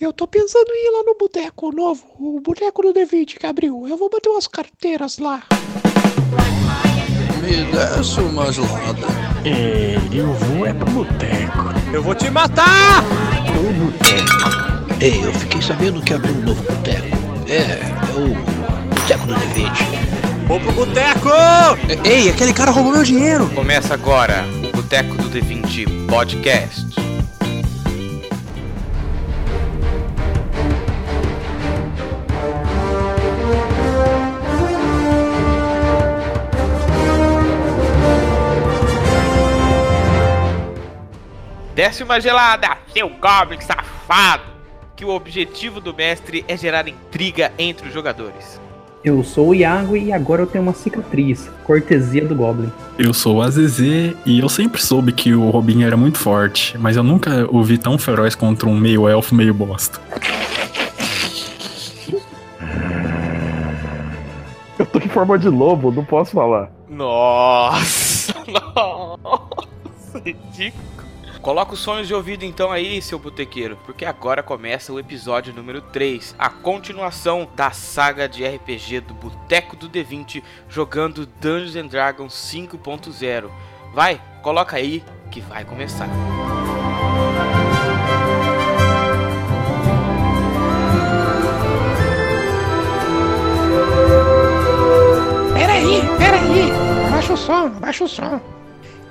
Eu tô pensando em ir lá no boteco novo, o boteco do D20 que abriu. Eu vou bater umas carteiras lá. Me desce uma gelada. É, eu vou é pro boteco. Eu vou te matar! Pro boteco. Ei, eu fiquei sabendo que abriu um novo boteco. É, é o boteco do D20. Vou pro boteco! Ei, aquele cara roubou meu dinheiro! Começa agora o Boteco do D20 Podcast. Desce uma gelada, seu Goblin safado! Que o objetivo do mestre é gerar intriga entre os jogadores. Eu sou o Iago e agora eu tenho uma cicatriz, cortesia do Goblin. Eu sou o Azezê e eu sempre soube que o Robin era muito forte, mas eu nunca o vi tão feroz contra um meio elfo meio bosta. Eu tô em forma de lobo, não posso falar. Nossa! Nossa! Ridículo. Coloca os sonhos de ouvido então aí, seu botequeiro, porque agora começa o episódio número 3, a continuação da saga de RPG do Boteco do D20, jogando Dungeons and Dragons 5.0. Vai, coloca aí que vai começar. Peraí, peraí. Baixa o som, baixa o som.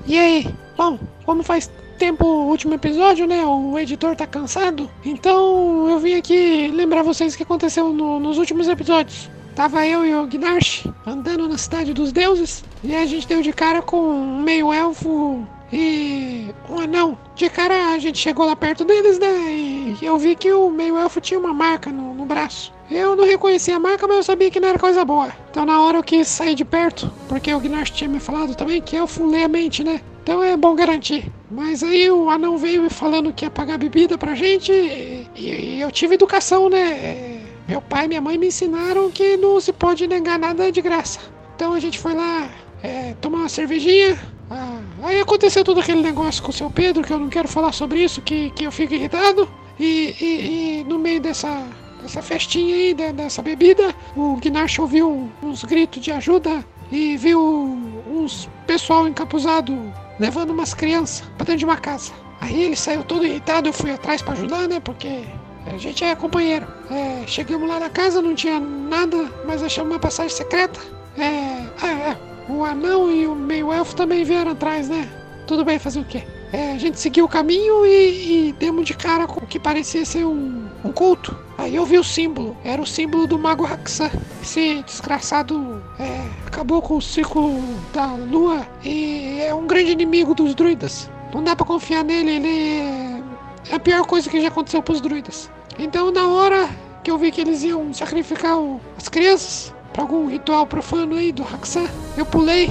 E aí? Bom, como faz tempo o último episódio, né? O editor tá cansado. Então eu vim aqui lembrar vocês o que aconteceu no- nos últimos episódios. Tava eu e o Gnarch andando na cidade dos deuses e a gente deu de cara com um meio elfo e um anão. De cara a gente chegou lá perto deles, né? E eu vi que o meio elfo tinha uma marca no, no braço. Eu não reconheci a marca, mas eu sabia que não era coisa boa. Então na hora eu quis sair de perto, porque o Gnarch tinha me falado também que elfo lê a mente, né? Então é bom garantir. Mas aí o anão veio falando que ia pagar bebida pra gente e, e eu tive educação, né? Meu pai e minha mãe me ensinaram que não se pode negar nada de graça. Então a gente foi lá é, tomar uma cervejinha. Ah, aí aconteceu todo aquele negócio com o seu Pedro, que eu não quero falar sobre isso, que, que eu fico irritado. E, e- e no meio dessa, dessa festinha aí, de- dessa bebida, o Gnarch ouviu uns gritos de ajuda e viu uns pessoal encapuzado levando umas crianças pra dentro de uma casa. Aí ele saiu todo irritado, eu fui atrás pra ajudar, né? Porque a gente é companheiro. É, chegamos lá na casa, não tinha nada, mas achamos uma passagem secreta. É, ah, é, o anão e o meio elfo também vieram atrás, né? Tudo bem, fazer o quê? É, a gente seguiu o caminho e, e demos de cara com o que parecia ser um, um culto. Aí eu vi o símbolo, era o símbolo do Mago Haxan. Esse desgraçado é, acabou com o ciclo da lua e é um grande inimigo dos druidas. Não dá pra confiar nele, ele é, é a pior coisa que já aconteceu pros druidas. Então, na hora que eu vi que eles iam sacrificar o- as crianças pra algum ritual profano aí do Haxan, eu pulei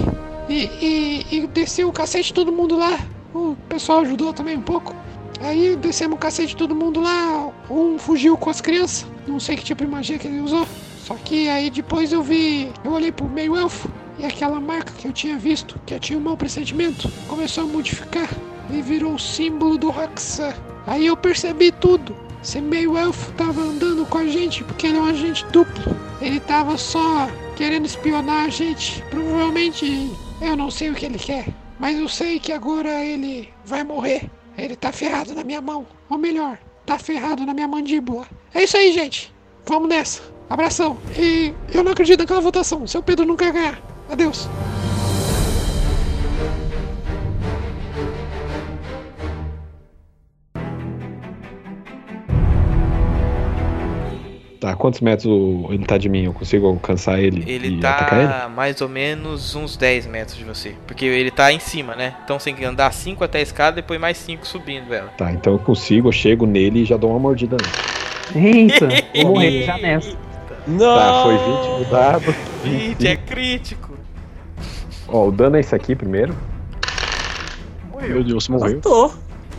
e, e, e desci o cacete todo mundo lá. O pessoal ajudou também um pouco. Aí descemos o cacete todo mundo lá. Um fugiu com as crianças. Não sei que tipo de magia que ele usou. Só que aí depois eu vi. Eu olhei pro meio elfo. E aquela marca que eu tinha visto, que eu tinha um mau pressentimento, começou a modificar e virou o símbolo do Haxan. Aí eu percebi tudo. Esse meio elfo tava andando com a gente porque ele é um agente duplo. Ele tava só querendo espionar a gente. Provavelmente eu não sei o que ele quer. Mas eu sei que agora ele vai morrer. Ele tá ferrado na minha mão. Ou melhor, tá ferrado na minha mandíbula. É isso aí, gente. Vamos nessa. Abração. E eu não acredito naquela votação. Seu Pedro quer ganhar. Adeus. Tá, quantos metros o- ele tá de mim? Eu consigo alcançar ele, Ele e atacar ele? tá mais ou menos uns 10 metros de você. Porque ele tá em cima, né? Então você tem que andar 5 até a escada, depois mais 5 subindo ela. Tá, então eu consigo, eu chego nele e já dou uma mordida nele. Eita, vou morrer já nessa. Não! Tá, foi 20 no dado. Gente, é crítico. Ó, o dano é esse aqui primeiro. Meu Deus, morreu. Tô.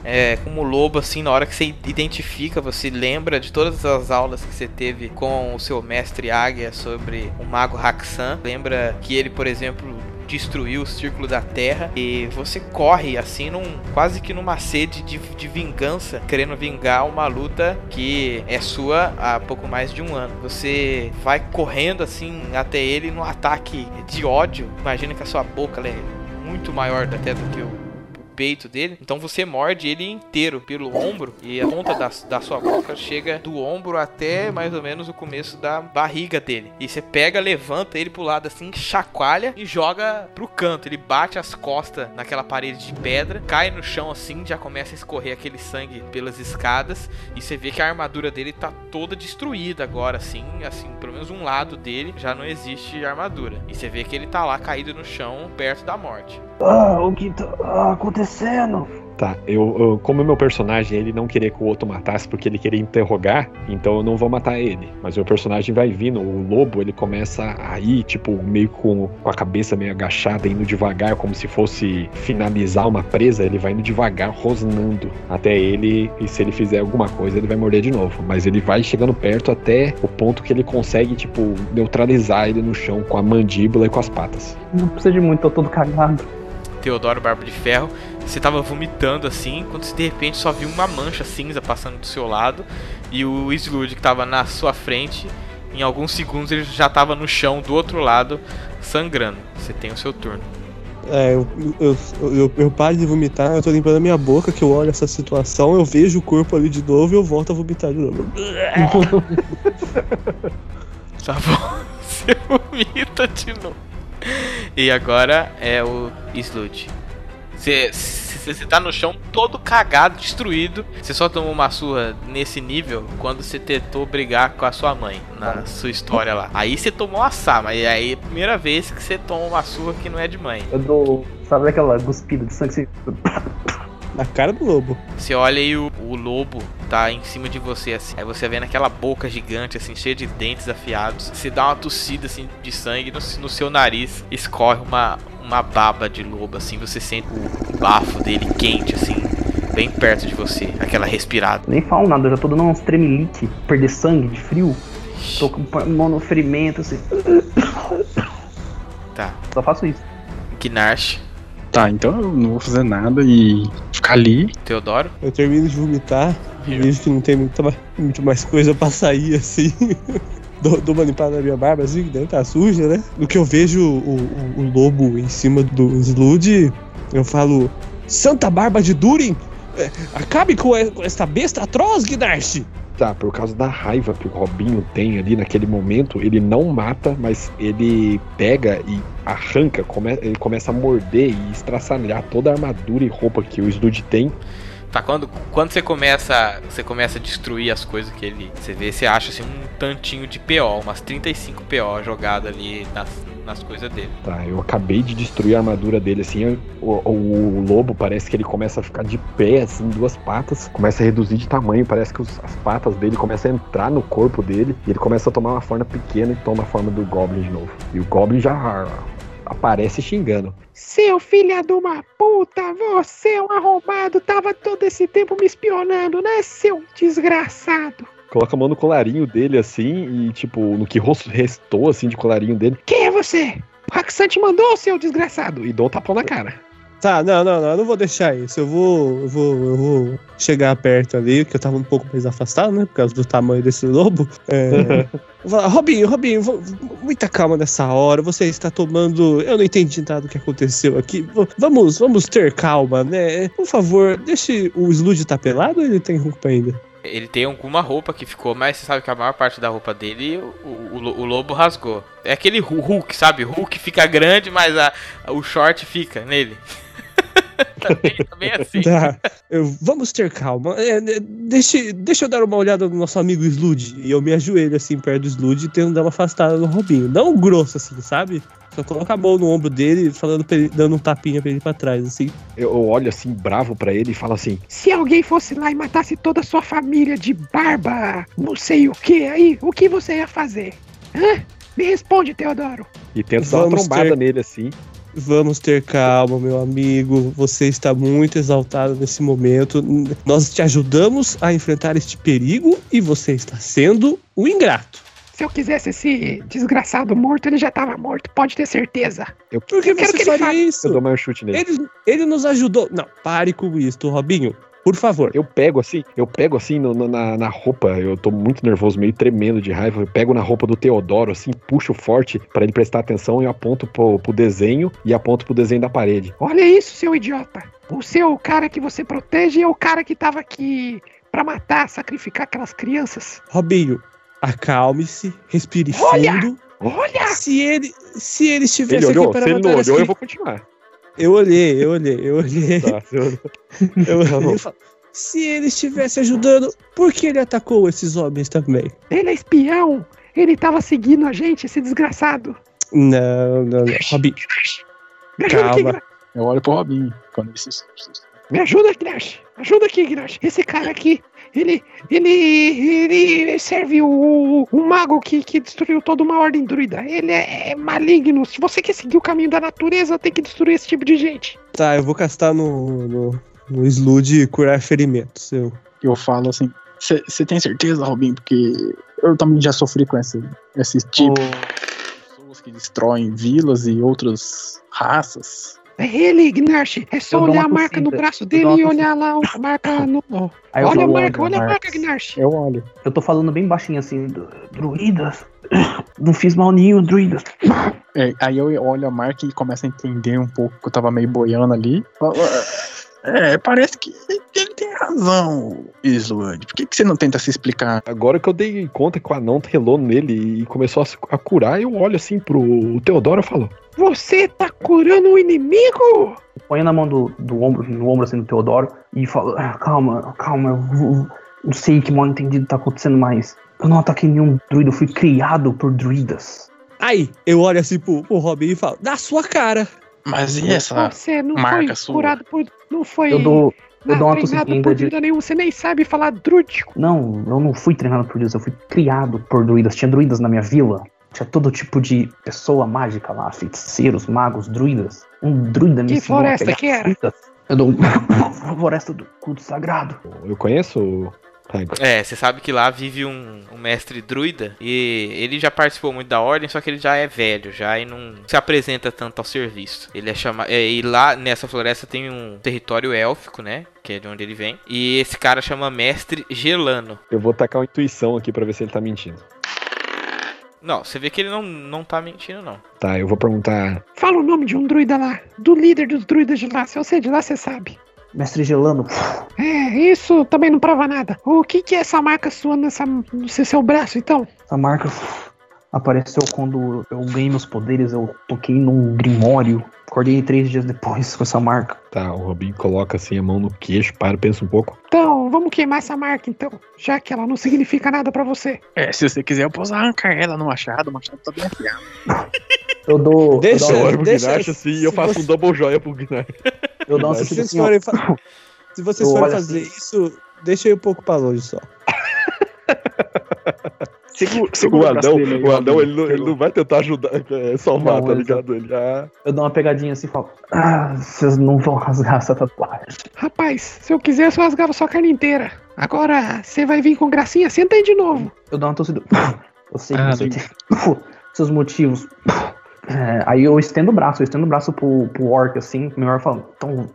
É, como lobo, assim, na hora que você identifica, você lembra de todas as aulas que você teve com o seu mestre Águia sobre o Mago Haxan. Lembra que ele, por exemplo, destruir o círculo da Terra e você corre assim num quase que numa sede de, de vingança, querendo vingar uma luta que é sua há pouco mais de um ano. Você vai correndo assim até ele num ataque de ódio. Imagina que a sua boca é muito maior até do que o peito dele. Então você morde ele inteiro pelo ombro e a ponta da, da sua boca chega do ombro até mais ou menos o começo da barriga dele. E você pega, levanta ele pro lado assim, chacoalha e joga pro canto. Ele bate as costas naquela parede de pedra, cai no chão assim, já começa a escorrer aquele sangue pelas escadas e você vê que a armadura dele tá toda destruída agora assim, assim, pelo menos um lado dele já não existe armadura. E você vê que ele tá lá caído no chão, perto da morte. Ah, o que tá acontecendo? Tá, eu, eu- como meu personagem ele não queria que o outro matasse porque ele queria interrogar, então eu não vou matar ele. Mas o personagem vai vindo, o lobo ele começa a ir, tipo, meio com, com a cabeça meio agachada, indo devagar, como se fosse finalizar uma presa, ele vai indo devagar, rosnando até ele, e se ele fizer alguma coisa, ele vai morder de novo. Mas ele vai chegando perto até o ponto que ele consegue, tipo, neutralizar ele no chão com a mandíbula e com as patas. Não precisa de muito, tô todo cagado. Teodoro Barba de Ferro, você tava vomitando assim, quando você de repente só viu uma mancha cinza passando do seu lado e o Slud que tava na sua frente, em alguns segundos ele já tava no chão do outro lado, sangrando. Você tem o seu turno. É, eu, eu, eu, eu paro de vomitar, eu tô limpando a minha boca, que eu olho essa situação, eu vejo o corpo ali de novo e eu volto a vomitar de novo. Tá bom, você vomita de novo. E agora é o Slud. Você, tá no chão todo cagado, destruído. Você só tomou uma surra nesse nível quando você tentou brigar com a sua mãe na sua história lá. Aí você tomou uma sá, mas aí é a primeira vez que você toma uma surra que não é de mãe. Eu dou. Sabe aquela cuspida de sangue? assim? Na cara do lobo. Você olha e o, o lobo tá em cima de você, assim. Aí você vê naquela boca gigante, assim, cheia de dentes afiados. Você dá uma tossida, assim, de sangue no, no seu nariz. Escorre uma, uma baba de lobo, assim. Você sente o bafo dele quente, assim, bem perto de você. Aquela respirada. Nem falo nada, eu já tô dando uns tremelique, perder sangue de frio. Tô com a mão no ferimento, assim. Tá. Só faço isso. Gnarch, Tá, então eu não vou fazer nada e ficar ali. Teodoro. Eu termino de vomitar, e vejo que não tem muita, muito mais coisa pra sair assim. Dou, dou uma limpada na minha barba assim, que deve tá suja, né? No que eu vejo o, o- o lobo em cima do Slud, eu falo: Santa Barba de Durin! é, acabe com, esta besta atroz, Gnarch! Tá, por causa da raiva que o Robinho tem ali naquele momento, ele não mata, mas ele pega e arranca, come- ele começa a morder e estraçalhar toda a armadura e roupa que o Slud tem. Tá, quando, quando você começa você começa a destruir as coisas que ele... Você vê, você acha, assim, um tantinho de PO. Umas 35 PO jogado ali nas, nas coisas dele. Tá, eu acabei de destruir a armadura dele, assim, o, o lobo parece que ele começa a ficar de pé, assim, duas patas, começa a reduzir de tamanho, parece que os- as patas dele começam a entrar no corpo dele, e ele começa a tomar uma forma pequena e toma a forma do Goblin de novo. E o Goblin já aparece xingando. Seu filho de uma puta, você é um arrombado, tava todo esse tempo me espionando, né, seu desgraçado? Coloca a mão no colarinho dele, assim, e, tipo, no que rosto restou, assim, de colarinho dele, Quem é você? O te mandou, seu desgraçado? e dou um tapão na cara. Tá, não, não, não, eu não vou deixar isso. Eu vou, eu vou, eu vou chegar perto ali, que eu tava um pouco mais afastado, né? Por causa do tamanho desse lobo. É, vou falar, Robinho, Robinho, vo- muita calma nessa hora. Você está tomando. Eu não entendi nada do que aconteceu aqui. Vamos, vamos ter calma, né? Por favor, deixe o Slud estar pelado ou ele tem roupa ainda? Ele tem alguma roupa que ficou, mas você sabe que a maior parte da roupa dele o, o, o lobo rasgou. É aquele Hu- Hulk, sabe? Hulk fica grande, mas a, o short fica nele. também, também assim. Tá, eu- vamos ter calma. É, né, deixe, deixa eu dar uma olhada no nosso amigo Slud. E eu me ajoelho assim perto do Slud, tendo dar uma afastada no Robinho. Não grosso assim, sabe? Só coloca a mão no ombro dele, falando ele, dando um tapinha pra ele pra trás, assim. Eu, olho, assim, bravo pra ele e falo assim, Se alguém fosse lá e matasse toda a sua família de barba, não sei o que aí, o que você ia fazer? Hã? Me responde, Teodoro. e tento dar uma trombada ter- nele, assim. Vamos ter calma, meu amigo. Você está muito exaltado nesse momento. Nós te ajudamos a enfrentar este perigo e você está sendo um ingrato. Se eu quisesse esse desgraçado morto, ele já tava morto, pode ter certeza. Eu, Por que Eu quero você que ele fale. isso? eu dou mais um chute nele. Ele, ele nos ajudou. Não, pare com isso, Robinho. Por favor. Eu pego assim, eu pego assim no- no- na, na roupa, eu tô muito nervoso, meio tremendo de raiva. Eu pego na roupa do Teodoro, assim, puxo forte pra ele prestar atenção e eu aponto pro, pro desenho e aponto pro desenho da parede. Olha isso, seu idiota. O seu cara que você protege é o cara que tava aqui pra matar, sacrificar aquelas crianças. Robinho, acalme-se, respire Olha! fundo. Olha! Se ele, se ele Ele estivesse olhou? aqui Se para ele não olhou, eu vou continuar. Eu olhei, eu olhei, eu olhei. Tá, se eu- Eu Tá olhei falei, se ele estivesse ajudando, por que ele atacou esses homens também? Ele é espião. Ele tava seguindo a gente, esse desgraçado. Não, não, não. Aqui, Calma. Eu olho pro Robinho quando ele se. Me ajuda, Gnash. Ajuda aqui, Gnash. Esse cara aqui, ele. Ele. Ele serve o, o mago que, que destruiu toda uma ordem druida. Ele é, é maligno. Se você quer seguir o caminho da natureza, tem que destruir esse tipo de gente. tá, eu vou castar no, no, no Slude curar ferimentos. Eu, Eu falo assim. Você tem certeza, Robinho? Porque eu também já sofri com esse, esse tipo de pessoas que destroem vilas e outras raças. É ele, Gnash. É só olhar a marca no braço dele e olhar lá a marca no. Olha a marca, olha a marca, Gnash. Eu olho. Eu tô falando bem baixinho assim, "Du- druidas. Não fiz mal nenhum, druidas. É, aí eu olho a marca e começo a entender um pouco que eu tava meio boiando ali. É, parece que ele tem razão, Island. Por que, que você não tenta se explicar? Agora que eu dei conta que o anão relou nele e começou a, curar, eu olho assim pro Teodoro e falo: Você tá curando o inimigo? Põe na mão do, do ombro, no ombro assim do Teodoro e falo, "Ah, calma, calma, eu vou- não sei que mal entendido tá acontecendo, mas eu não ataquei nenhum druida, eu fui criado por druidas. Aí, eu olho assim pro, pro Robinho e falo, na sua cara. Mas e essa Você não marca foi sua? curado por. Não foi. Eu dou, eu dou uma treinado por ainda de. druida nenhum. Você nem sabe falar drúdico. Não, eu não fui treinado por druidas, eu fui criado por druidas. Tinha druidas na minha vila. Tinha todo tipo de pessoa mágica lá, feiticeiros, magos, druidas. Um druida me Que ensinou a floresta pegar que era? frutas. Eu dou a floresta do culto sagrado. Eu conheço, É, você sabe que lá vive um, um mestre druida e ele já participou muito da ordem, só que ele já é velho, já e não se apresenta tanto ao serviço. Ele é chamado. e lá nessa floresta tem um território élfico, né? Que é de onde ele vem. E esse cara chama Mestre Gelano. Eu vou tacar uma intuição aqui pra ver se ele tá mentindo. Não, você vê que ele não, não tá mentindo, não. Tá, eu vou perguntar. Fala o nome de um druida lá. Do líder dos druidas de lá. Se eu sei de lá, você sabe. Mestre Gelano, É, isso também não prova nada. O que, que é essa marca sua nessa, no seu, seu braço, então? essa marca apareceu quando eu ganhei meus poderes, eu toquei num grimório. Acordei três dias depois com essa marca. Tá, o Robinho coloca assim a mão no queixo, para, pensa um pouco. Então, vamos queimar essa marca, então. Já que ela não significa nada pra você. É, se você quiser, eu posso arrancar ela no machado. O machado tá bem afiado. Eu dou. Deixa, eu dou, deixa- Gnash assim e eu faço você- um double joia pro Gnash. Eu dou uma Se Se sentida vocês assim, forem, fa- se vocês Eu forem fazer assim. isso, deixa eu um pouco pra longe só. Segura, O segura o Adão, dele aí, o Adão ele, não, ele não vai tentar ajudar, é, salvar, Não, tá ele- ligado? Ele, ah, Eu dou uma pegadinha assim e falo. Ah, vocês não vão rasgar essa tatuagem. Rapaz, se eu quisesse, eu rasgava sua carne inteira. Agora, você vai vir com gracinha? Senta aí de novo. Eu dou uma tossida. Eu sei que Ah, você tem seus motivos. É, aí eu estendo o braço, eu estendo o braço pro, pro orc assim, melhor falando. Então,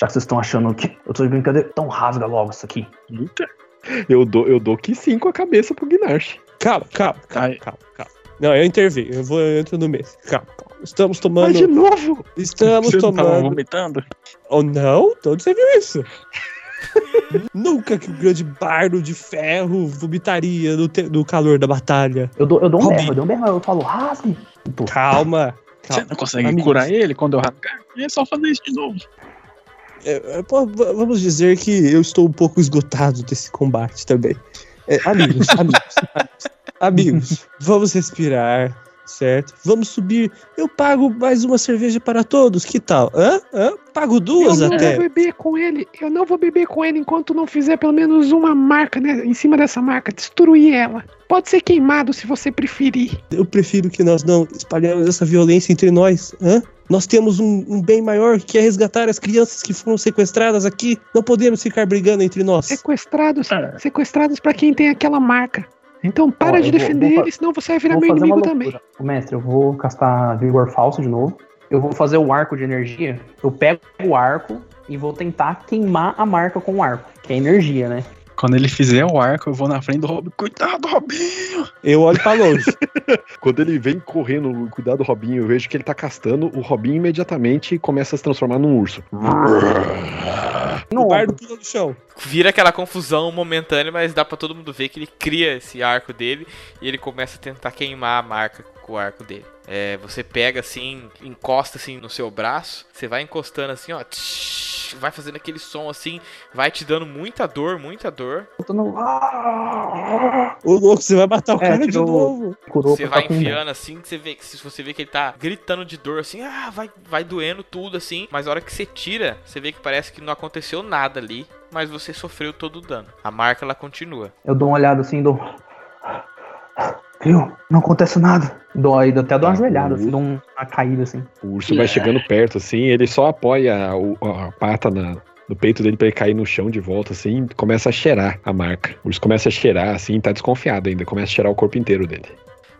já que vocês estão achando que eu tô de brincadeira, então rasga logo isso aqui. Eita. eu, dou, eu dou que sim com a cabeça pro Gnash. Calma, calma, calma, calma, calma. Não, eu intervenho, eu vou eu entro no meio. Calma, calma. Estamos Mas de tomando. novo. Estamos Vocês não estavam tomando. vomitando? Oh não? Onde você viu isso? Nunca que o grande bardo de ferro vomitaria no, te- no calor da batalha. Eu dou, eu dou um Robin. berro, eu dou um berro, eu falo, rasgue. Tô- Calma. Você calma. não consegue Amigos. curar ele quando eu rasgar? É só fazer isso de novo. É, é, pô, v- vamos dizer que eu estou um pouco esgotado desse combate também. É, amigos, amigos, amigos, amigos, vamos respirar, certo? Vamos subir. Eu pago mais uma cerveja para todos, que tal? Hã? Hã? Pago duas eu não até. vou beber com ele. Eu não vou beber com ele enquanto não fizer pelo menos uma marca né, em cima dessa marca. Destruir ela. Pode ser queimado se você preferir. Eu prefiro que nós não espalhemos essa violência entre nós. Hã? Nós temos um, um bem maior que é resgatar as crianças que foram sequestradas aqui. Não podemos ficar brigando entre nós. Sequestrados. Ah. Sequestrados pra quem tem aquela marca. Então para Ó, de vou- defender vou fa- ele, senão você vai virar Vou meu inimigo também. Ô, Mestre, eu vou castar vigor falso de novo. Eu vou fazer o arco de energia. Eu pego o arco e vou tentar queimar a marca com o arco, que é energia, né? Quando ele fizer o arco, eu vou na frente do Robin. Cuidado, Robinho! Eu olho pra longe. Quando ele vem correndo, cuidado do Robinho, eu vejo que ele tá castando, o Robinho imediatamente começa a se transformar num urso. o bardo pula no chão. Vira aquela confusão momentânea, mas dá pra todo mundo ver que ele cria esse arco dele e ele começa a tentar queimar a marca com o arco dele. É, você pega assim, encosta assim no seu braço, você vai encostando assim, ó, tsh, vai fazendo aquele som assim, vai te dando muita dor, muita dor. No. Ah! Ô, louco, você vai matar o É, cara de novo. Curou Você vai enfiando assim, que você vê que se você vê que ele tá gritando de dor assim, ah, vai, vai doendo tudo assim, mas a hora que você tira, você vê que parece que não aconteceu nada ali, mas você sofreu todo o dano. A marca ela continua. Eu dou uma olhada assim, dou. Viu? Não acontece nada. Aí, até dou uma ajoelhada, assim, dou uma caída assim. O urso vai chegando perto, assim, ele só apoia o- a, pata na, no peito dele pra ele cair no chão de volta, assim, e começa a cheirar a marca. O urso começa a cheirar, assim, tá desconfiado ainda, começa a cheirar o corpo inteiro dele.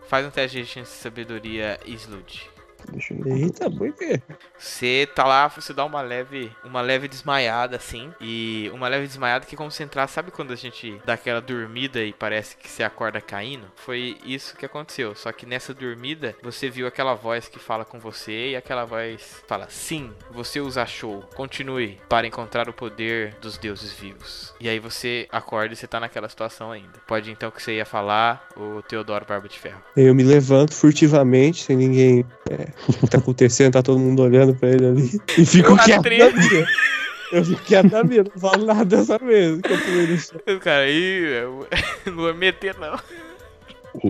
Faz um teste de sabedoria Slud. Deixa eu. Eita, por quê? Você tá lá, você dá uma leve, uma leve desmaiada assim, e uma leve desmaiada que é como se entrar, sabe quando a gente dá aquela dormida e parece que você acorda caindo? Foi isso que aconteceu, só que nessa dormida você viu aquela voz que fala com você e aquela voz fala: "Sim, você os achou. Continue para encontrar o poder dos deuses vivos". E aí você acorda e você tá naquela situação ainda. Pode então que você ia falar o Teodoro Barba de Ferro. Eu me levanto furtivamente, sem ninguém. É, que tá acontecendo, tá todo mundo olhando pra ele ali. E fico Eu quieto na. Eu fico quieto na minha, não falo nada dessa vez. Cara, aí eu não vou meter não. O,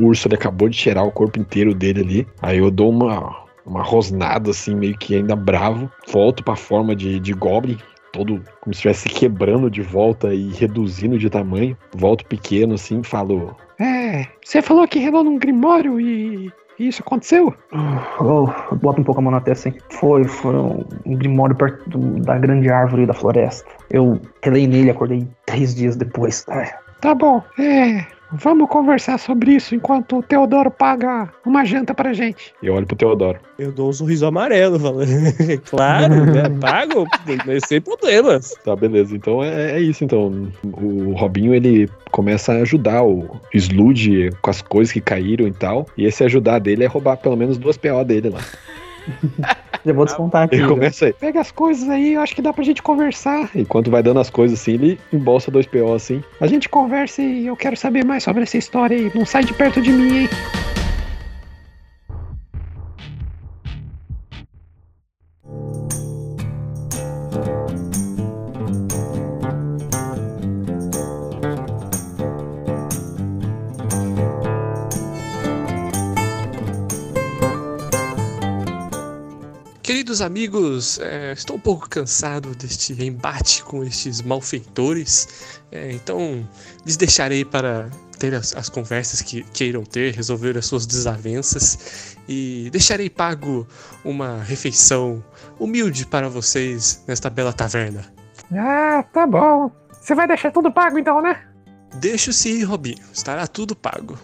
o urso ele acabou de cheirar o corpo inteiro dele ali. Aí eu dou uma, uma rosnada, assim, meio que ainda bravo. Volto pra forma de, de Goblin. Todo como se estivesse quebrando de volta e reduzindo de tamanho. Volto pequeno, assim, falo. É, você falou que relou num grimório e isso aconteceu? Oh, eu boto um pouco a mão na testa assim. Foi, foi um, grimório perto do- da grande árvore da floresta. Eu relei nele acordei três dias depois. Ai, Tá bom, é. Vamos conversar sobre isso enquanto o Teodoro paga uma janta pra gente. Eu olho pro Teodoro. Eu dou um sorriso amarelo, falando. claro, né? Pago, mas sem problemas. Tá, beleza. Então é, é isso, então. O Robinho, ele começa a ajudar o Sludge com as coisas que caíram e tal. E esse ajudar dele é roubar pelo menos duas PO dele lá. já vou descontar aqui. Ele começa aí. Pega as coisas aí, eu acho que dá pra gente conversar. Enquanto vai dando as coisas assim, ele embolsa dois PO assim. A gente conversa e eu quero saber mais sobre essa história aí. Não sai de perto de mim, hein? Queridos amigos, é, estou um pouco cansado deste embate com estes malfeitores, é, então lhes deixarei para ter as, as conversas que queiram ter, resolver as suas desavenças e deixarei pago uma refeição humilde para vocês nesta bela taverna. Ah, tá bom. Você vai deixar tudo pago então, né? Deixo sim, Robinho, estará tudo pago.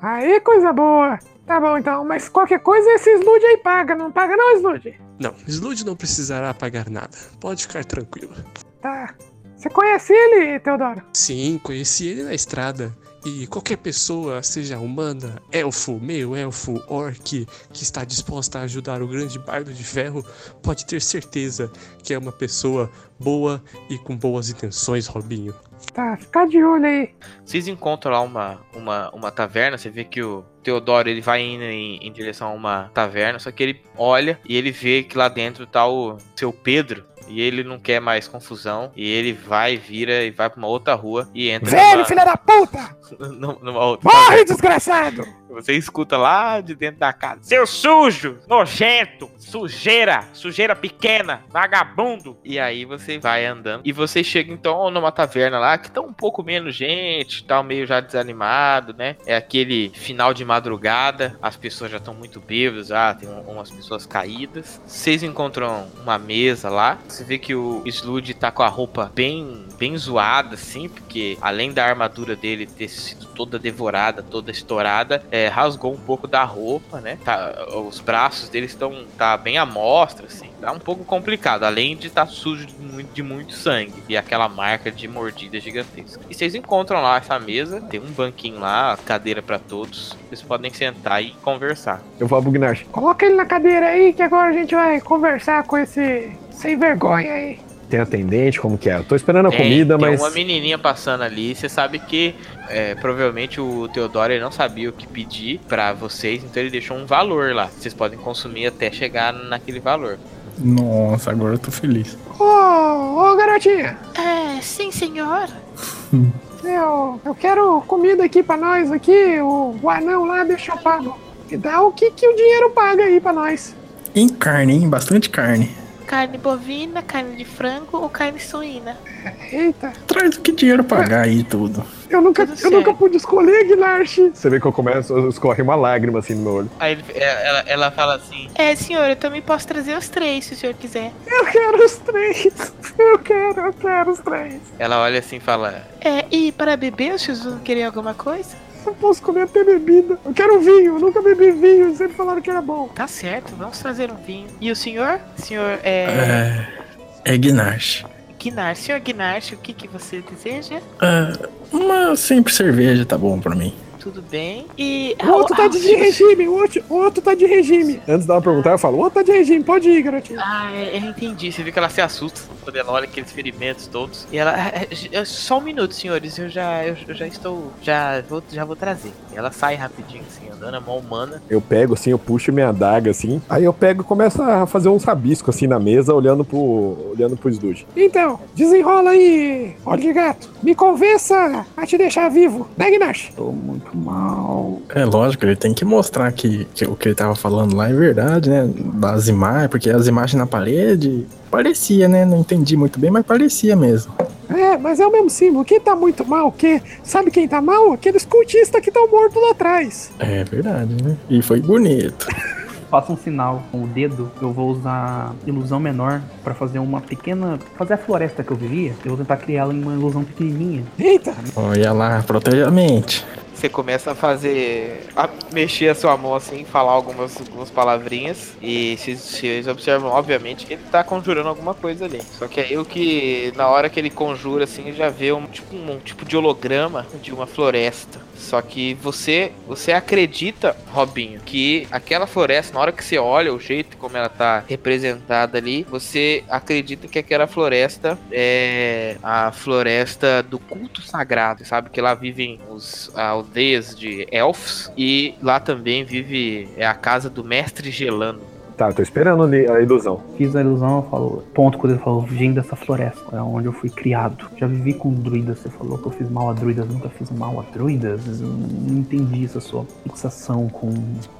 Aí, coisa boa. Tá bom então, mas qualquer coisa esse Slude aí paga, não paga não, Slude? Não, Slude não precisará pagar nada, pode ficar tranquilo. Tá. Você conhece ele, Teodoro? Sim, conheci ele na estrada. E qualquer pessoa, seja humana, elfo, meio-elfo, orc, que está disposta a ajudar o grande bardo de ferro, pode ter certeza que é uma pessoa boa e com boas intenções, Robinho. Tá, fica de olho aí. Vocês encontram lá uma, uma, uma taverna, você vê que o Teodoro ele vai indo em, em direção a uma taverna, só que ele olha e ele vê que lá dentro tá o seu Pedro. E ele não quer mais confusão. E ele vai, vira e vai pra uma outra rua e entra Velho, numa, filha da puta! numa- outra Morre, desgraçado! Você escuta lá de dentro da casa. Seu sujo, nojento, sujeira, sujeira pequena, vagabundo. E aí você vai andando. E você chega então numa taverna lá que tá um pouco menos gente, tá meio já desanimado, né? É aquele final de madrugada, as pessoas já estão muito bêbadas, ah, tem um- umas pessoas caídas. Vocês encontram uma mesa lá. Você vê que o Slud tá com a roupa bem, bem zoada, assim, porque além da armadura dele ter sido toda devorada, toda estourada, é, rasgou um pouco da roupa, né? Tá, os braços dele estão tá bem à mostra, assim. Tá um pouco complicado, além de estar sujo de muito, de muito sangue e aquela marca de mordida gigantesca. E vocês encontram lá essa mesa, tem um banquinho lá, cadeira pra todos. Vocês podem sentar e conversar. Eu vou Gnarch. Coloca ele na cadeira aí que agora a gente vai conversar com esse sem vergonha aí. Tem atendente, como que é? Eu tô esperando a Tem- comida, tem mas. uma menininha passando ali. Você sabe que é, provavelmente o Teodoro ele não sabia o que pedir pra vocês, então ele deixou um valor lá. Vocês podem consumir até chegar naquele valor. Nossa, agora eu tô feliz. Ô, ô garotinha, É, sim, senhor. eu, eu quero comida aqui pra nós aqui, o, o anão lá deixa eu pago. Dá o que, que o dinheiro paga aí pra nós. Em carne, hein? Bastante carne. Carne bovina, carne de frango ou carne suína? Eita, Traz o que dinheiro pagar aí tudo. eu nunca, Tudo eu nunca pude escolher, Gnarch. Você vê que eu começo, escorre uma lágrima assim no meu olho. Aí ele- é, ela, ela fala assim: É, senhor, eu também posso trazer os três, se o senhor quiser. Eu quero os três. Eu quero, eu quero os três. Ela olha assim e fala: É, e para beber, os senhores vão querer alguma coisa? Eu posso comer até bebida. Eu quero vinho, eu nunca bebi vinho, sempre falaram que era bom. Tá certo, vamos trazer um vinho. E o senhor? O senhor é. É. É. Guinar. Senhor Guinar, o que, que você deseja? É, uma sempre cerveja tá bom pra mim. Tudo bem. E. O outro tá de regime, o outro, o outro tá de regime. Antes dela perguntar, eu falo, O outro tá de regime, pode ir, garotinho. Ah, é, eu entendi. Você vê que ela se assusta quando ela olha aqueles ferimentos todos. E ela. "É, é, Só um minuto, senhores. Eu já, eu, já estou. Já vou, já vou trazer. E ela sai rapidinho, assim, andando a mão humana. eu pego assim, eu puxo minha adaga assim. Aí eu pego e começo a fazer uns rabiscos assim na mesa, olhando pro. olhando pro Slude. Então, desenrola aí, olho de gato. Me convença a te deixar vivo, né? Tô muito mal. É lógico, ele tem que mostrar que, que o que ele tava falando lá é verdade, né? Das imagens, porque as imagens na parede parecia, né? Não entendi muito bem, mas parecia mesmo. É, mas é o mesmo símbolo. Quem tá muito mal, que sabe quem tá mal? Aqueles cultistas que estão mortos lá atrás. É verdade, né? E foi bonito. Faça um sinal com o dedo. Eu vou usar ilusão menor pra fazer uma pequena. Fazer a floresta que eu vivia. Eu vou tentar criá-la em uma ilusão pequenininha. Eita, Olha lá, protege a mente. Você começa a fazer. a mexer a sua mão assim, falar algumas, algumas palavrinhas. E vocês, observam, obviamente, que ele tá conjurando alguma coisa ali. Só que aí o que. Na hora que ele conjura, assim, já vê um tipo, um tipo de holograma de uma floresta. Só que você você acredita, Robinho, que aquela floresta, na hora que você olha o jeito como ela tá representada ali, você acredita que aquela floresta é a floresta do culto sagrado, sabe? Que lá vivem os aldeias de elfos e lá também vive é a casa do mestre gelando. Tá, eu tô esperando ali a ilusão. Fiz a ilusão, eu falo, ponto quando ele falou, vim dessa floresta, é onde eu fui criado. Já vivi com druidas, você falou que eu fiz mal a druidas, nunca fiz mal a druidas. Eu não entendi essa sua fixação com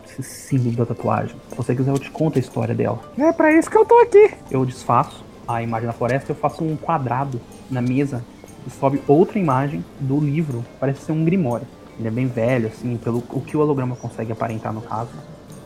esse símbolo da tatuagem. Se você quiser, eu te conto a história dela. é pra isso que eu tô aqui. Eu desfaço a imagem da floresta, eu faço um quadrado na mesa e sobe outra imagem do livro, parece ser um grimório. Ele é bem velho, assim, pelo o que o holograma consegue aparentar no caso.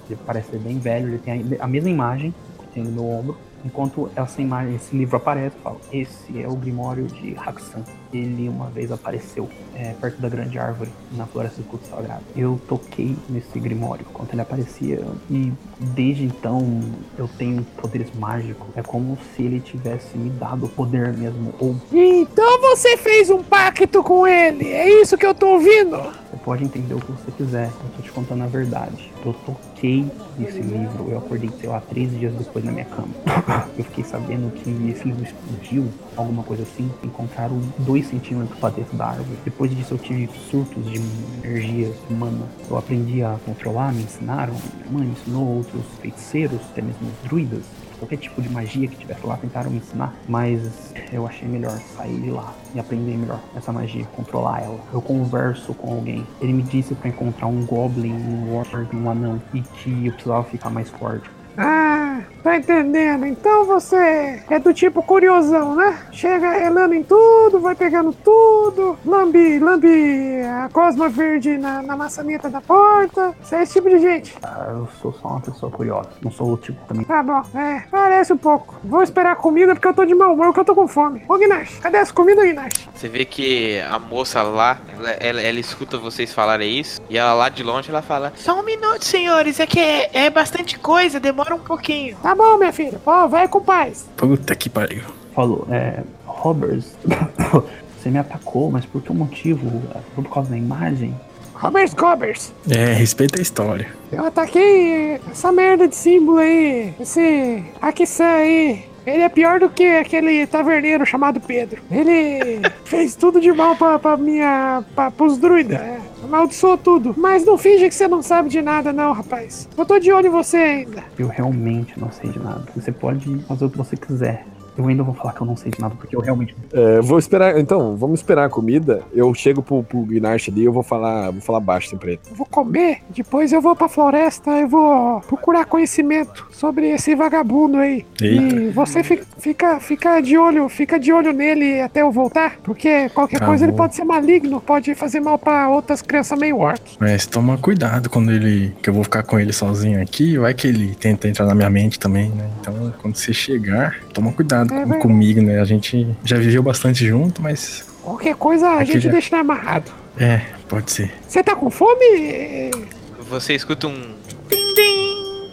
Ele parece ser bem velho, ele tem a, a mesma imagem que tem no meu ombro. Enquanto essa imagem, esse livro aparece, eu falo, esse é o Grimório de Haxan. Ele uma vez apareceu é, perto da grande árvore, na floresta do culto sagrado. Eu toquei nesse Grimório quando ele aparecia e desde então eu tenho poderes mágicos. É como se ele tivesse me dado o poder mesmo. Ou Então você fez um pacto com ele, é isso que eu tô ouvindo? você pode entender o que você quiser. Eu tô te contando a verdade. Eu toquei nesse livro, eu acordei, sei lá, três dias depois na minha cama. Eu fiquei sabendo que esse livro explodiu, alguma coisa assim. Encontraram dois centímetros pra dentro da árvore. Depois disso eu tive surtos de energia humana. Eu aprendi a controlar, me ensinaram. Minha mãe ensinou outros feiticeiros, até mesmo druidas. Qualquer tipo de magia que tivesse lá, tentaram me ensinar, mas eu achei melhor sair de lá e aprender melhor essa magia, controlar ela. Eu converso com alguém. Ele me disse pra encontrar um goblin, um orc, um anão e que eu precisava ficar mais forte. Ah, tá entendendo. Então você é do tipo curiosão, né? Chega relando em tudo, vai pegando tudo, lambe, lambe a cosma verde na, na maçaneta da porta. Você é esse tipo de gente. Ah, eu sou só uma pessoa curiosa. Não sou o tipo também. Tá bom, é, parece um pouco. Vou esperar a comida porque eu tô de mau humor, porque eu tô com fome. Ô, Guinash, cadê essa comida, Guinash? Você vê que a moça lá, ela, ela- ela escuta vocês falarem isso, e ela lá de longe ela fala: Só um minuto, senhores. É que é, é bastante coisa, demora um pouquinho. Tá bom, minha filha. Ó, vai com paz. Puta que pariu. Falou, é. Roberts, você me atacou, mas por que motivo? Foi por causa da imagem? Roberts Cobers. É, respeita a história. Eu ataquei essa merda de símbolo aí. Esse Akisan aí. Ele é pior do que aquele taverneiro chamado Pedro. Ele fez tudo de mal pra, pra minha. Pra, pros druidas. É, amaldiçoou tudo. Mas não finge que você não sabe de nada, não, rapaz. Eu tô de olho em você ainda. Eu realmente não sei de nada. Você pode fazer o que você quiser. Eu ainda vou falar que eu não sei de nada, porque eu realmente. É, vou esperar. Então, vamos esperar a comida. Eu chego pro, pro Gnarch ali, eu vou falar, vou falar baixo pra ele. Eu vou comer, depois eu vou pra floresta, eu vou procurar conhecimento sobre esse vagabundo aí. Eita. E você fica, fica, fica de olho, fica de olho nele até eu voltar, porque qualquer Tá coisa ele pode ser maligno, pode fazer mal pra outras crianças meio orc. Mas toma cuidado quando ele. que eu vou ficar com ele sozinho aqui. Vai que ele tenta entrar na minha mente também, né? Então, quando você chegar, toma cuidado É comigo, né? A gente já viveu bastante junto, mas. Qualquer coisa a Aqui gente já- deixa amarrado. É, pode ser. Você tá com fome? Você escuta um.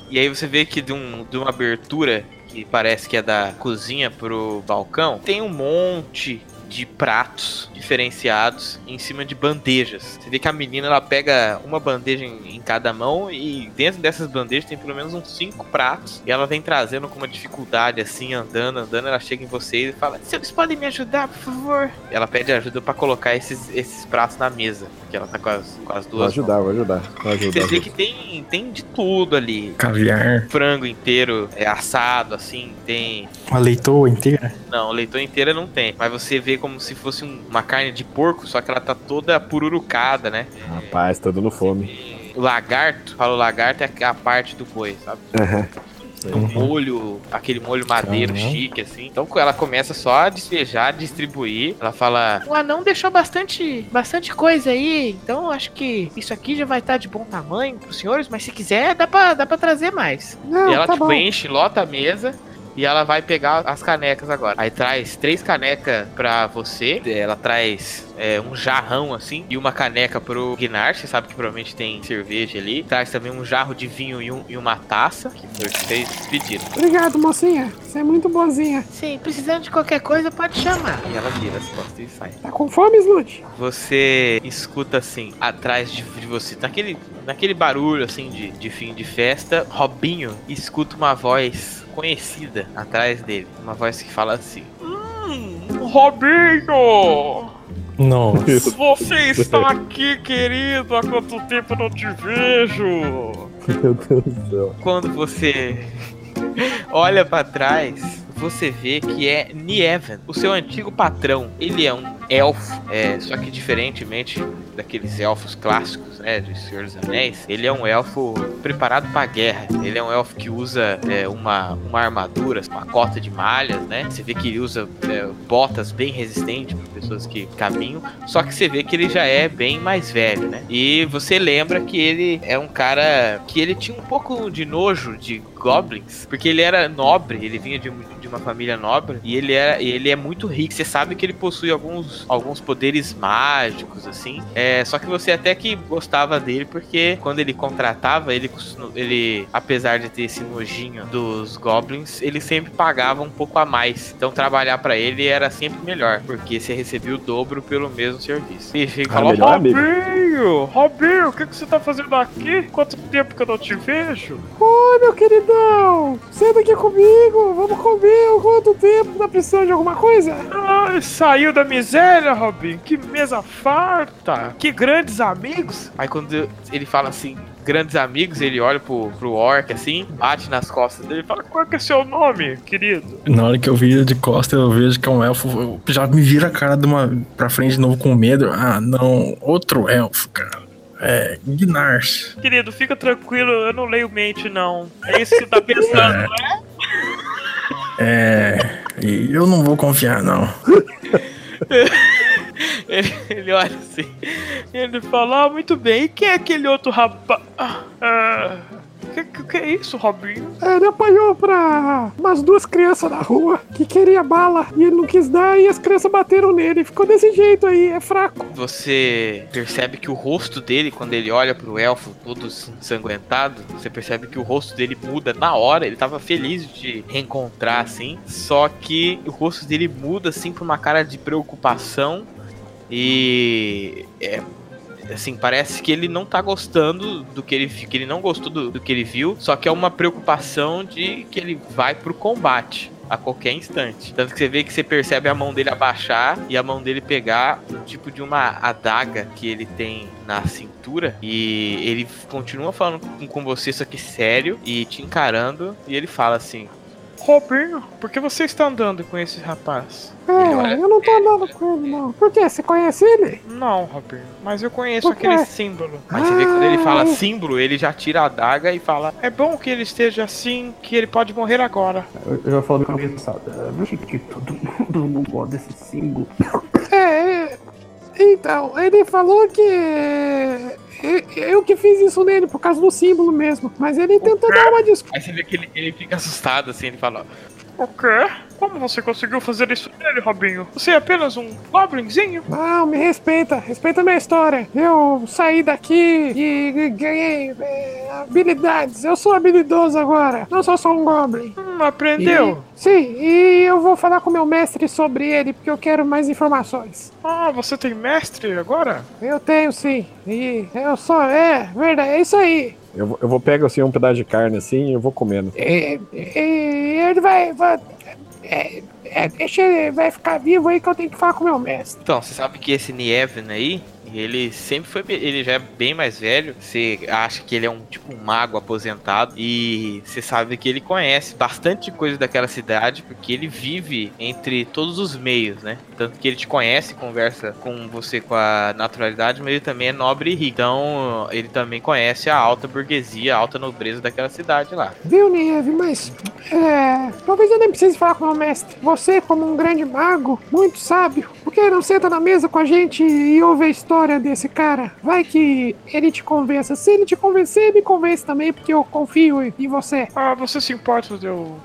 E aí você vê que de, um, de uma abertura que parece que é da cozinha pro balcão, tem um monte de pratos diferenciados em cima de bandejas. Você vê que a menina ela pega uma bandeja em, em cada mão e dentro dessas bandejas tem pelo menos uns cinco pratos. E ela vem trazendo com uma dificuldade assim, andando, andando. Ela chega em vocês e fala: Vocês podem me ajudar, por favor? Ela pede ajuda pra colocar esses, esses pratos na mesa, porque ela tá com as, com as Vou duas. ajudar, vou ajudar. Vou ajudar. Você vê que tem, tem de tudo ali. Caviar. Frango inteiro é assado, assim, tem. Uma leitoa inteira. Não, leitão inteira não tem. Mas você vê como se fosse um- uma carne de porco, só que ela tá toda pururucada, né? Rapaz, tá dando fome. O lagarto, fala o lagarto é a parte do boi, sabe? Aham. O molho, aquele molho madeiro Caramba. chique, assim. Então ela começa só a despejar, distribuir. Ela fala. O anão deixou bastante, bastante coisa aí, então acho que isso aqui já vai estar de bom tamanho pros senhores, mas se quiser, dá pra, dá pra trazer mais. Não, e ela, tá tipo, bom. enche, lota a mesa. E ela vai pegar as canecas agora. Aí traz três canecas pra você. Ela traz é, um jarrão assim e uma caneca pro Guinar. Você sabe que provavelmente tem cerveja ali. Traz também um jarro de vinho e, um- e uma taça. Que vocês pediram. Obrigado, mocinha. Você é muito boazinha. Sim, precisando de qualquer coisa, pode chamar. E ela vira as costas e sai. Tá com fome, Slut? Você escuta assim, atrás de, de você, naquele, naquele barulho assim de, de fim de festa, Robinho escuta uma voz conhecida atrás dele. Uma voz que fala assim: Hum, Robinho! Nossa. Você está aqui, querido! Há quanto tempo eu não te vejo? Meu Deus do céu. Quando você olha pra trás, você vê que é Nieven, o seu antigo patrão. Ele é um elfo, é, só que diferentemente daqueles elfos clássicos, né, de Senhor dos Anéis, ele é um elfo preparado pra guerra. Ele é um elfo que usa é, uma, uma armadura, uma cota de malhas, né? Você vê que ele usa é, botas bem resistentes para pessoas que caminham. Só que você vê que ele já é bem mais velho, né? E você lembra que ele é um cara que ele tinha um pouco de nojo de goblins, porque ele era nobre, ele vinha de, de uma família nobre e ele era ele é muito rico. Você sabe que ele possui alguns, alguns poderes mágicos assim. É, só que você até que gostava dele porque quando ele contratava, ele ele apesar de ter esse nojinho dos goblins, ele sempre pagava um pouco a mais. Então trabalhar pra ele era sempre melhor, porque você recebia o dobro pelo mesmo serviço. E Ah, melhor amigo. Robinho, Robinho, o que, que você tá fazendo aqui? Quanto tempo que eu não te vejo? Oi, meu queridão! Senta aqui comigo, vamos comer. Quanto tempo? Tá precisando de alguma coisa? Ai, saiu da miséria, Robin. Que mesa farta. Que grandes amigos. Aí quando ele fala assim, grandes amigos, ele olha pro, pro orc assim, bate nas costas dele e fala: Qual que é seu nome, querido? Na hora que eu viro de costa, eu vejo que é um elfo. Eu já me vira a cara de uma pra frente de novo com medo. Ah, não, outro elfo, cara. É, Gnars. Querido, fica tranquilo, eu não leio mente, não. É isso que você tá pensando, É. não é? É. E eu não vou confiar, não. Ele, ele olha assim, ele fala: Ah, muito bem, e quem é aquele outro rapaz? Ah, ah, que, que, que é isso, Robinho? Ele apanhou pra umas duas crianças na rua que queria bala e ele não quis dar e as crianças bateram nele. Ficou desse jeito aí, é fraco. Você percebe que o rosto dele, quando ele olha pro elfo todo ensanguentado, você percebe que o rosto dele muda na hora. Ele tava feliz de reencontrar assim, só que o rosto dele muda assim pra uma cara de preocupação e é assim, parece que ele não tá gostando do que ele que ele não gostou do, do que ele viu, só que é uma preocupação de que ele vai pro combate a qualquer instante. Tanto que você vê que você percebe a mão dele abaixar e a mão dele pegar um tipo de uma adaga que ele tem na cintura e ele continua falando com, com você só que sério e te encarando e ele fala assim: Robinho, por que você está andando com esse rapaz? É, eu não tô andando com ele, não. Por quê? Você conhece ele? Não, Robinho, mas eu conheço aquele símbolo. Mas você vê que quando ele fala símbolo, ele já tira a adaga e fala: É bom que ele esteja assim, que ele pode morrer agora. Eu, eu já falo com a cabeça passada. Veja que todo mundo não gosta desse símbolo. É, então, ele falou que eu que fiz isso nele por causa do símbolo mesmo. Mas ele tentou dar uma desculpa. Aí você vê que ele, ele fica assustado assim, ele fala: O quê? Como você conseguiu fazer isso nele, Robinho? Você é apenas um goblinzinho? Não, me respeita, respeita a minha história. Eu saí daqui e ganhei é, habilidades. Eu sou habilidoso agora. Não sou só um goblin. Hum, aprendeu? E- sim, e eu vou falar com meu mestre sobre ele porque eu quero mais informações. Ah, você tem mestre agora? Eu tenho sim. E eu sou. É, verdade, é isso aí. Eu, vou- eu vou pegar assim um pedaço de carne assim e eu vou comendo. E, e ele vai. vai é, é, deixa ele. Vai ficar vivo aí que eu tenho que falar com meu mestre. Então, você sabe que esse Nievin aí, ele sempre foi. Ele já é bem mais velho. Você acha que ele é um tipo um mago aposentado. E você sabe que ele conhece bastante coisa daquela cidade, porque ele vive entre todos os meios, né? Tanto que ele te conhece, conversa com você com a naturalidade, mas ele também é nobre e rico. Então, ele também conhece a alta burguesia, a alta nobreza daquela cidade lá. Viu, Nieve? Mas. É, talvez eu nem precise falar com o mestre. Você, como um grande mago, muito sábio, por que não senta na mesa com a gente e ouve a história desse cara? Vai que ele te convença. Se ele te convencer, me convence também, porque eu confio em você. Ah, você se importa de eu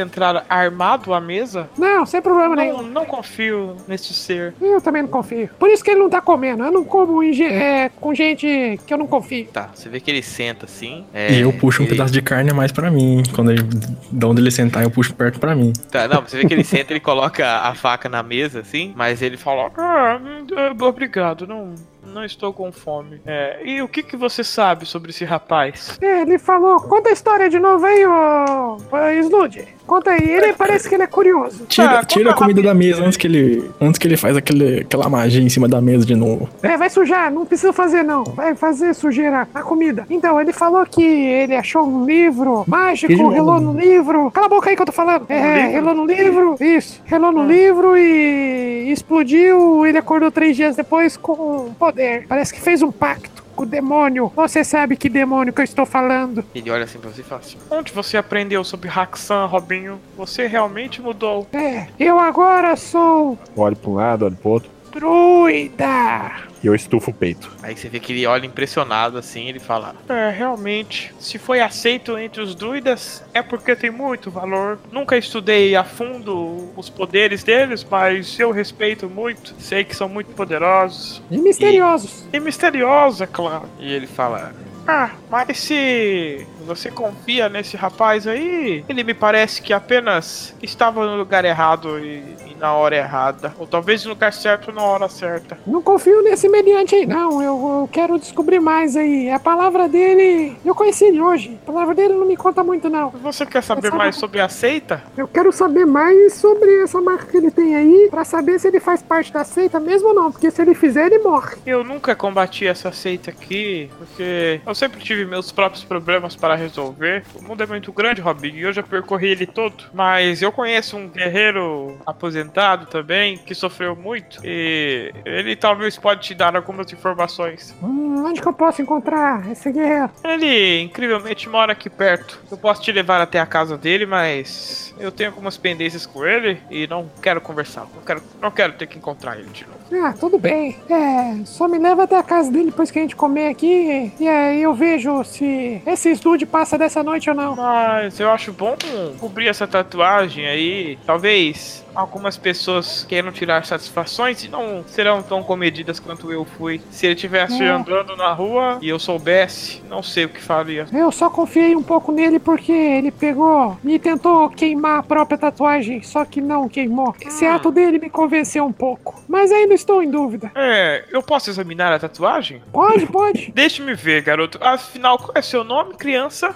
entrar armado à mesa? Não, sem problema Não, nenhum. não confio nesse ser. Eu também não confio. Por isso que ele não tá comendo. Eu não como é, com gente que eu não confio. Tá, você vê que ele senta assim. é, E eu puxo um ele- pedaço de carne mais pra mim. Quando ele, de onde ele sentar, eu puxo perto pra mim. Tá, não, você vê que ele senta, ele coloca a faca na mesa, assim, mas ele fala, ah, é, obrigado, não, não estou com fome. É, e o que, que você sabe sobre esse rapaz? É, ele falou. Conta a história de novo aí, ô. Snood. Conta aí. Ele parece que ele é curioso. Tira, Ah, tira a comida da mesa antes que ele, antes que ele faz aquele, aquela magia em cima da mesa de novo. É, vai sujar, não precisa fazer não. Vai fazer sujeira na comida. Então, ele falou que ele achou um livro mágico, relou no livro. Cala a boca aí que eu tô falando. É, relou no livro, isso. Relou no livro e explodiu. Ele acordou três dias depois com poder. Parece que fez um pacto o demônio. Você sabe que demônio que eu estou falando. Ele olha assim pra você e fala assim, onde você aprendeu sobre Haxan, Robinho? Você realmente mudou. É, eu agora sou Olho pra um lado, olho pro outro. druida. E eu estufo o peito. Aí você vê que ele olha impressionado assim, ele fala: É, realmente, se foi aceito entre os druidas, é porque tem muito valor. Nunca estudei a fundo os poderes deles, mas eu respeito muito. Sei que são muito poderosos. E misteriosos. E misteriosos, é claro. E ele fala: Ah, mas se você confia nesse rapaz aí, ele me parece que apenas estava no lugar errado e, e na hora errada. Ou talvez no lugar certo na hora certa. Não confio nesse mediante aí, não. Eu, eu quero descobrir mais aí. A palavra dele. Eu conheci ele hoje. A palavra dele não me conta muito, não. Você quer saber Essa- mais sobre a seita? Eu quero saber mais sobre essa marca que ele tem aí. Pra saber se ele faz parte da seita mesmo ou não. Porque se ele fizer, ele morre. Eu nunca combati essa seita aqui, porque eu sempre tive meus próprios problemas para resolver. O mundo é muito grande, Robin, e eu já percorri ele todo. Mas eu conheço um guerreiro aposentado também, que sofreu muito, e ele talvez pode te dar algumas informações. Hum, onde que eu posso encontrar esse guerreiro? Ele incrivelmente mora aqui perto. Eu posso te levar até a casa dele, mas eu tenho algumas pendências com ele e não quero conversar. Não quero, não quero ter que encontrar ele de novo. Ah, tudo bem. É, só me leva até a casa dele depois que a gente comer aqui. E aí eu vejo se esse Snood passa dessa noite ou não. Mas eu acho bom cobrir essa tatuagem aí. Talvez algumas pessoas queiram tirar satisfações e não serão tão comedidas quanto eu fui. Se ele estivesse É. andando na rua e eu soubesse, não sei o que faria. Eu só confiei um pouco nele porque ele pegou e tentou queimar a própria tatuagem, só que não queimou. Esse ato dele me convenceu um pouco. Mas ainda estou em dúvida. É, eu posso examinar a tatuagem? Pode, pode. Deixe-me ver, garoto. Afinal, qual é seu nome, criança?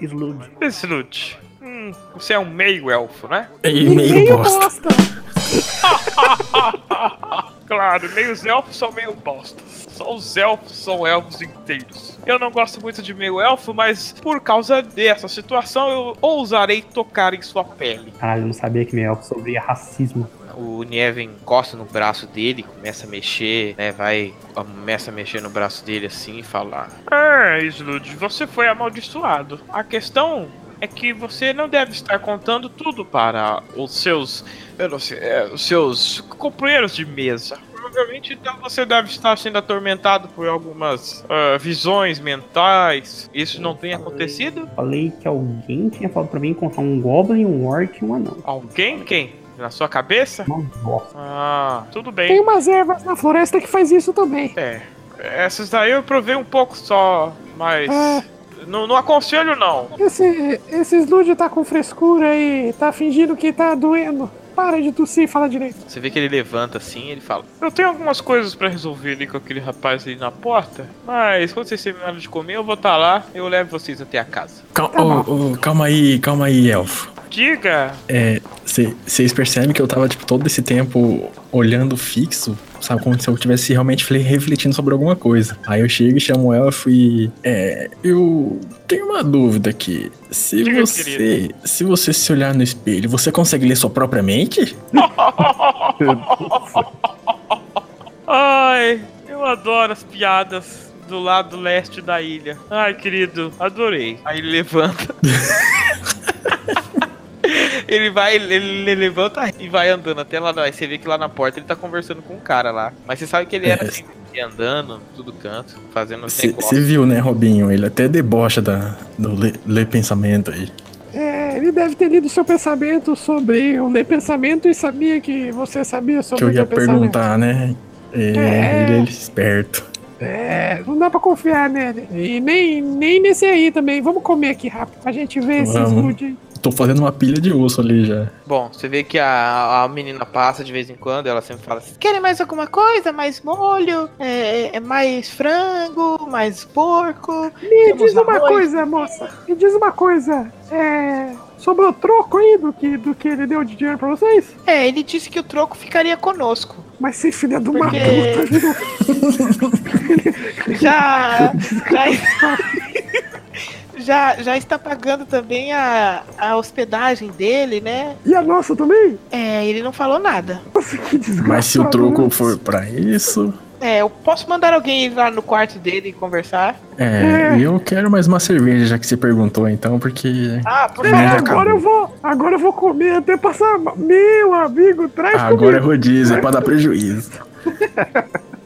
Slud. Slut. Hum, você é um meio elfo, né? E meio bosta. claro, meios elfos são meio bostas. Só os elfos são elfos inteiros. Eu não gosto muito de meio elfo, mas por causa dessa situação eu ousarei tocar em sua pele. Caralho, eu não sabia que meu elfo sofria racismo. O Nieven encosta no braço dele, começa a mexer, né? Vai, começa a mexer no braço dele assim e falar: É, Slud, você foi amaldiçoado. A questão é que você não deve estar contando tudo para os seus, eu não sei, é, os seus companheiros de mesa. Provavelmente então você deve estar sendo atormentado por algumas ah, visões mentais. Isso não tem acontecido? Falei que alguém tinha falado pra mim encontrar um Goblin, um Orc e um Anão. Alguém? Quem? Na sua cabeça? bosta. Ah, tudo bem. Tem umas ervas na floresta que faz isso também. É. Essas daí eu provei um pouco só, mas. É. Não, não aconselho, não. Esse, esse Snood tá com frescura e tá fingindo que tá doendo. Para de tossir e fala direito. Você vê que ele levanta assim e ele fala: Eu tenho algumas coisas pra resolver ali com aquele rapaz ali na porta, mas quando vocês terminarem de comer, eu vou estar lá eu levo vocês até a casa. Cal- ô, ô, calma aí, calma aí, elfo. Diga! É, vocês percebem que eu tava, tipo, todo esse tempo olhando fixo, sabe? Como se eu estivesse realmente fle- refletindo sobre alguma coisa. Aí eu chego e chamo o elfo e. É, eu tenho uma dúvida aqui. Se Diga, você. querido. Se você se olhar no espelho, você consegue ler sua própria mente? Ai, eu adoro as piadas do lado leste da ilha. Ai, querido, adorei. Aí ele levanta. Ele vai, ele, ele levanta e vai andando até lá. Aí você vê que lá na porta ele tá conversando com um cara lá. Mas você sabe que ele era É. assim, andando, tudo canto, fazendo os Você viu, né, Robinho? Ele até debocha da, do ler ler pensamento aí. É, ele deve ter lido seu pensamento sobre o ler pensamento e sabia que você sabia sobre Que eu o ia perguntar, né? É, É. Ele é esperto. É, não dá pra confiar nele. E nem, nem nesse aí também. Vamos comer aqui rápido pra gente ver esse Vamos. Snood aí. Tô fazendo uma pilha de osso ali já. Bom, você vê que a, a menina passa de vez em quando, ela sempre fala assim: Querem mais alguma coisa? Mais molho? É, é mais frango? Mais porco? Me Temos diz uma arroz? coisa, moça. Me diz uma coisa. É. Sobrou troco aí do que, do que ele deu de dinheiro pra vocês? É, ele disse que o troco ficaria conosco. Mas sem filha de uma Porque- puta, viu? Já. já... Já, já está pagando também a, a hospedagem dele, né? E a nossa também? É, ele não falou nada. Mas se o troco for pra isso. É, eu posso mandar alguém ir lá no quarto dele e conversar? É, eu quero mais uma cerveja, já que você perguntou, então, porque. Ah, por É, agora acabou. eu vou. Agora eu vou comer até passar. Meu amigo, traz Agora é comigo. rodízio, é pra dar prejuízo.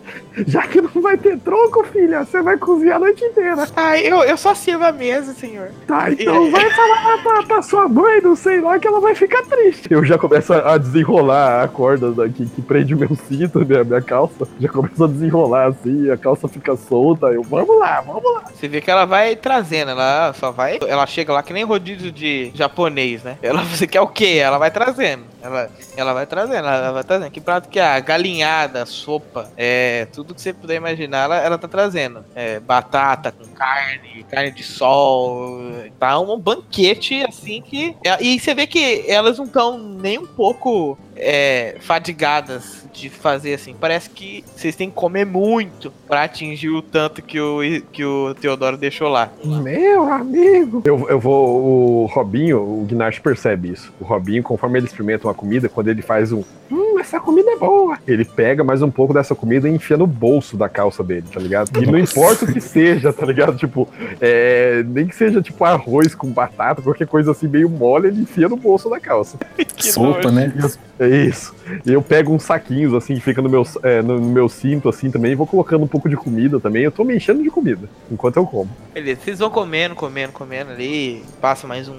Já que não vai ter troco, filha, você vai cozinhar a noite inteira. Ah, eu, eu só sirvo a mesa, senhor. Tá, então vai falar pra, pra sua mãe, não sei lá, que ela vai ficar triste. Eu já começo a desenrolar a corda daqui que prende o meu cinto, minha, minha calça. Já começa a desenrolar assim, a calça fica solta. Eu, vamos lá, vamos lá. Você vê que ela vai trazendo, ela só vai. Ela chega lá que nem rodízio de japonês, né? Ela, você quer o quê? Ela vai trazendo. Ela, ela vai trazendo, ela vai trazendo. Que prato que é? A galinhada, sopa, é, tudo que você puder imaginar, ela, ela tá trazendo. É, batata com carne, carne de sol. Tá um banquete assim que. E você vê que elas não estão nem um pouco é, fadigadas de fazer assim. Parece que vocês têm que comer muito pra atingir o tanto que o, que o Teodoro deixou lá. Meu amigo! Eu, eu vou. O Robinho, o Gnarch percebe isso. O Robinho, conforme ele experimenta uma comida, quando ele faz um. Hum, essa comida é boa. Ele pega mais um pouco dessa comida e enfia no bolso da calça dele, tá ligado? E não importa o que seja, tá ligado? Tipo, é, nem que seja tipo arroz com batata, qualquer coisa assim meio mole, ele enfia no bolso da calça. Sopa, né? É isso. E eu pego uns saquinhos assim, que fica no meu, é, no, no meu cinto assim também, e vou colocando um pouco de comida também. Eu tô me enchendo de comida enquanto eu como. Beleza, vocês vão comendo, comendo, comendo ali, passa mais um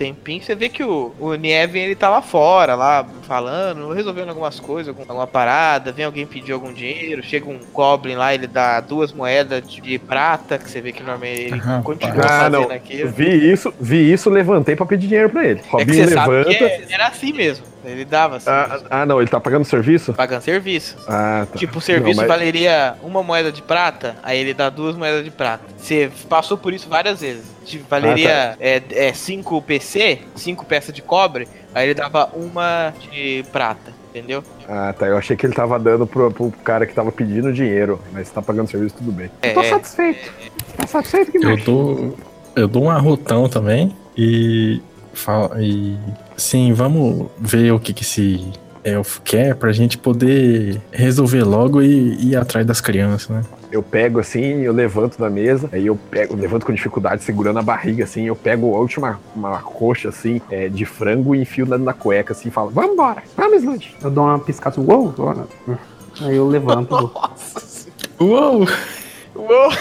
tempinho, você vê que o, o Nieven ele tá lá fora, lá falando, resolvendo algumas coisas, algum- alguma parada, vem alguém pedir algum dinheiro, chega um Goblin lá, ele dá duas moedas de, de prata, que você vê que normalmente ele Aham. continua Ah, fazendo não. aquilo. Vi isso, vi isso, levantei pra pedir dinheiro pra ele. É que Robinho sabe levanta. que é- era assim mesmo, ele dava Ah, ah, não, ele tá pagando serviço? pagando serviço. Ah, tá. Tipo, o serviço Não, mas- valeria uma moeda de prata, aí ele dá duas moedas de prata. Você passou por isso várias vezes. Tipo, valeria é, é, cinco PC, cinco peças de cobre, aí ele dava uma de prata, entendeu? Ah, tá. Eu achei que ele tava dando pro, pro cara que tava pedindo dinheiro, mas se tá pagando serviço, tudo bem. É, Tô satisfeito. Tá satisfeito que Eu dou, eu dou um arrotão também e, fala, e sim, vamos ver o que, que esse elfo quer pra gente poder resolver logo e ir atrás das crianças, né? Eu pego assim, eu levanto da mesa, aí eu pego, eu levanto com dificuldade, segurando a barriga, assim, eu pego a última uma coxa, assim, é, de frango e enfio na, na cueca, assim, e falo, vamos embora, vamos, Slud. Eu dou uma piscada assim, uou, uou. Aí eu levanto. Uou! Uou!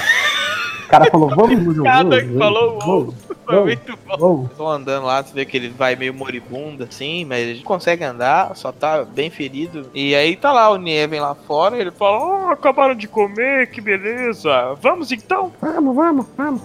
O cara falou, vamos, Cada vamos, que falou vamos, foi muito bom. Tô andando lá, você vê que ele vai meio moribundo assim, mas ele consegue andar, só tá bem ferido. E aí tá lá o Nieven lá fora, ele fala: Oh, acabaram de comer, que beleza. Vamos então? Vamos, vamos, vamos.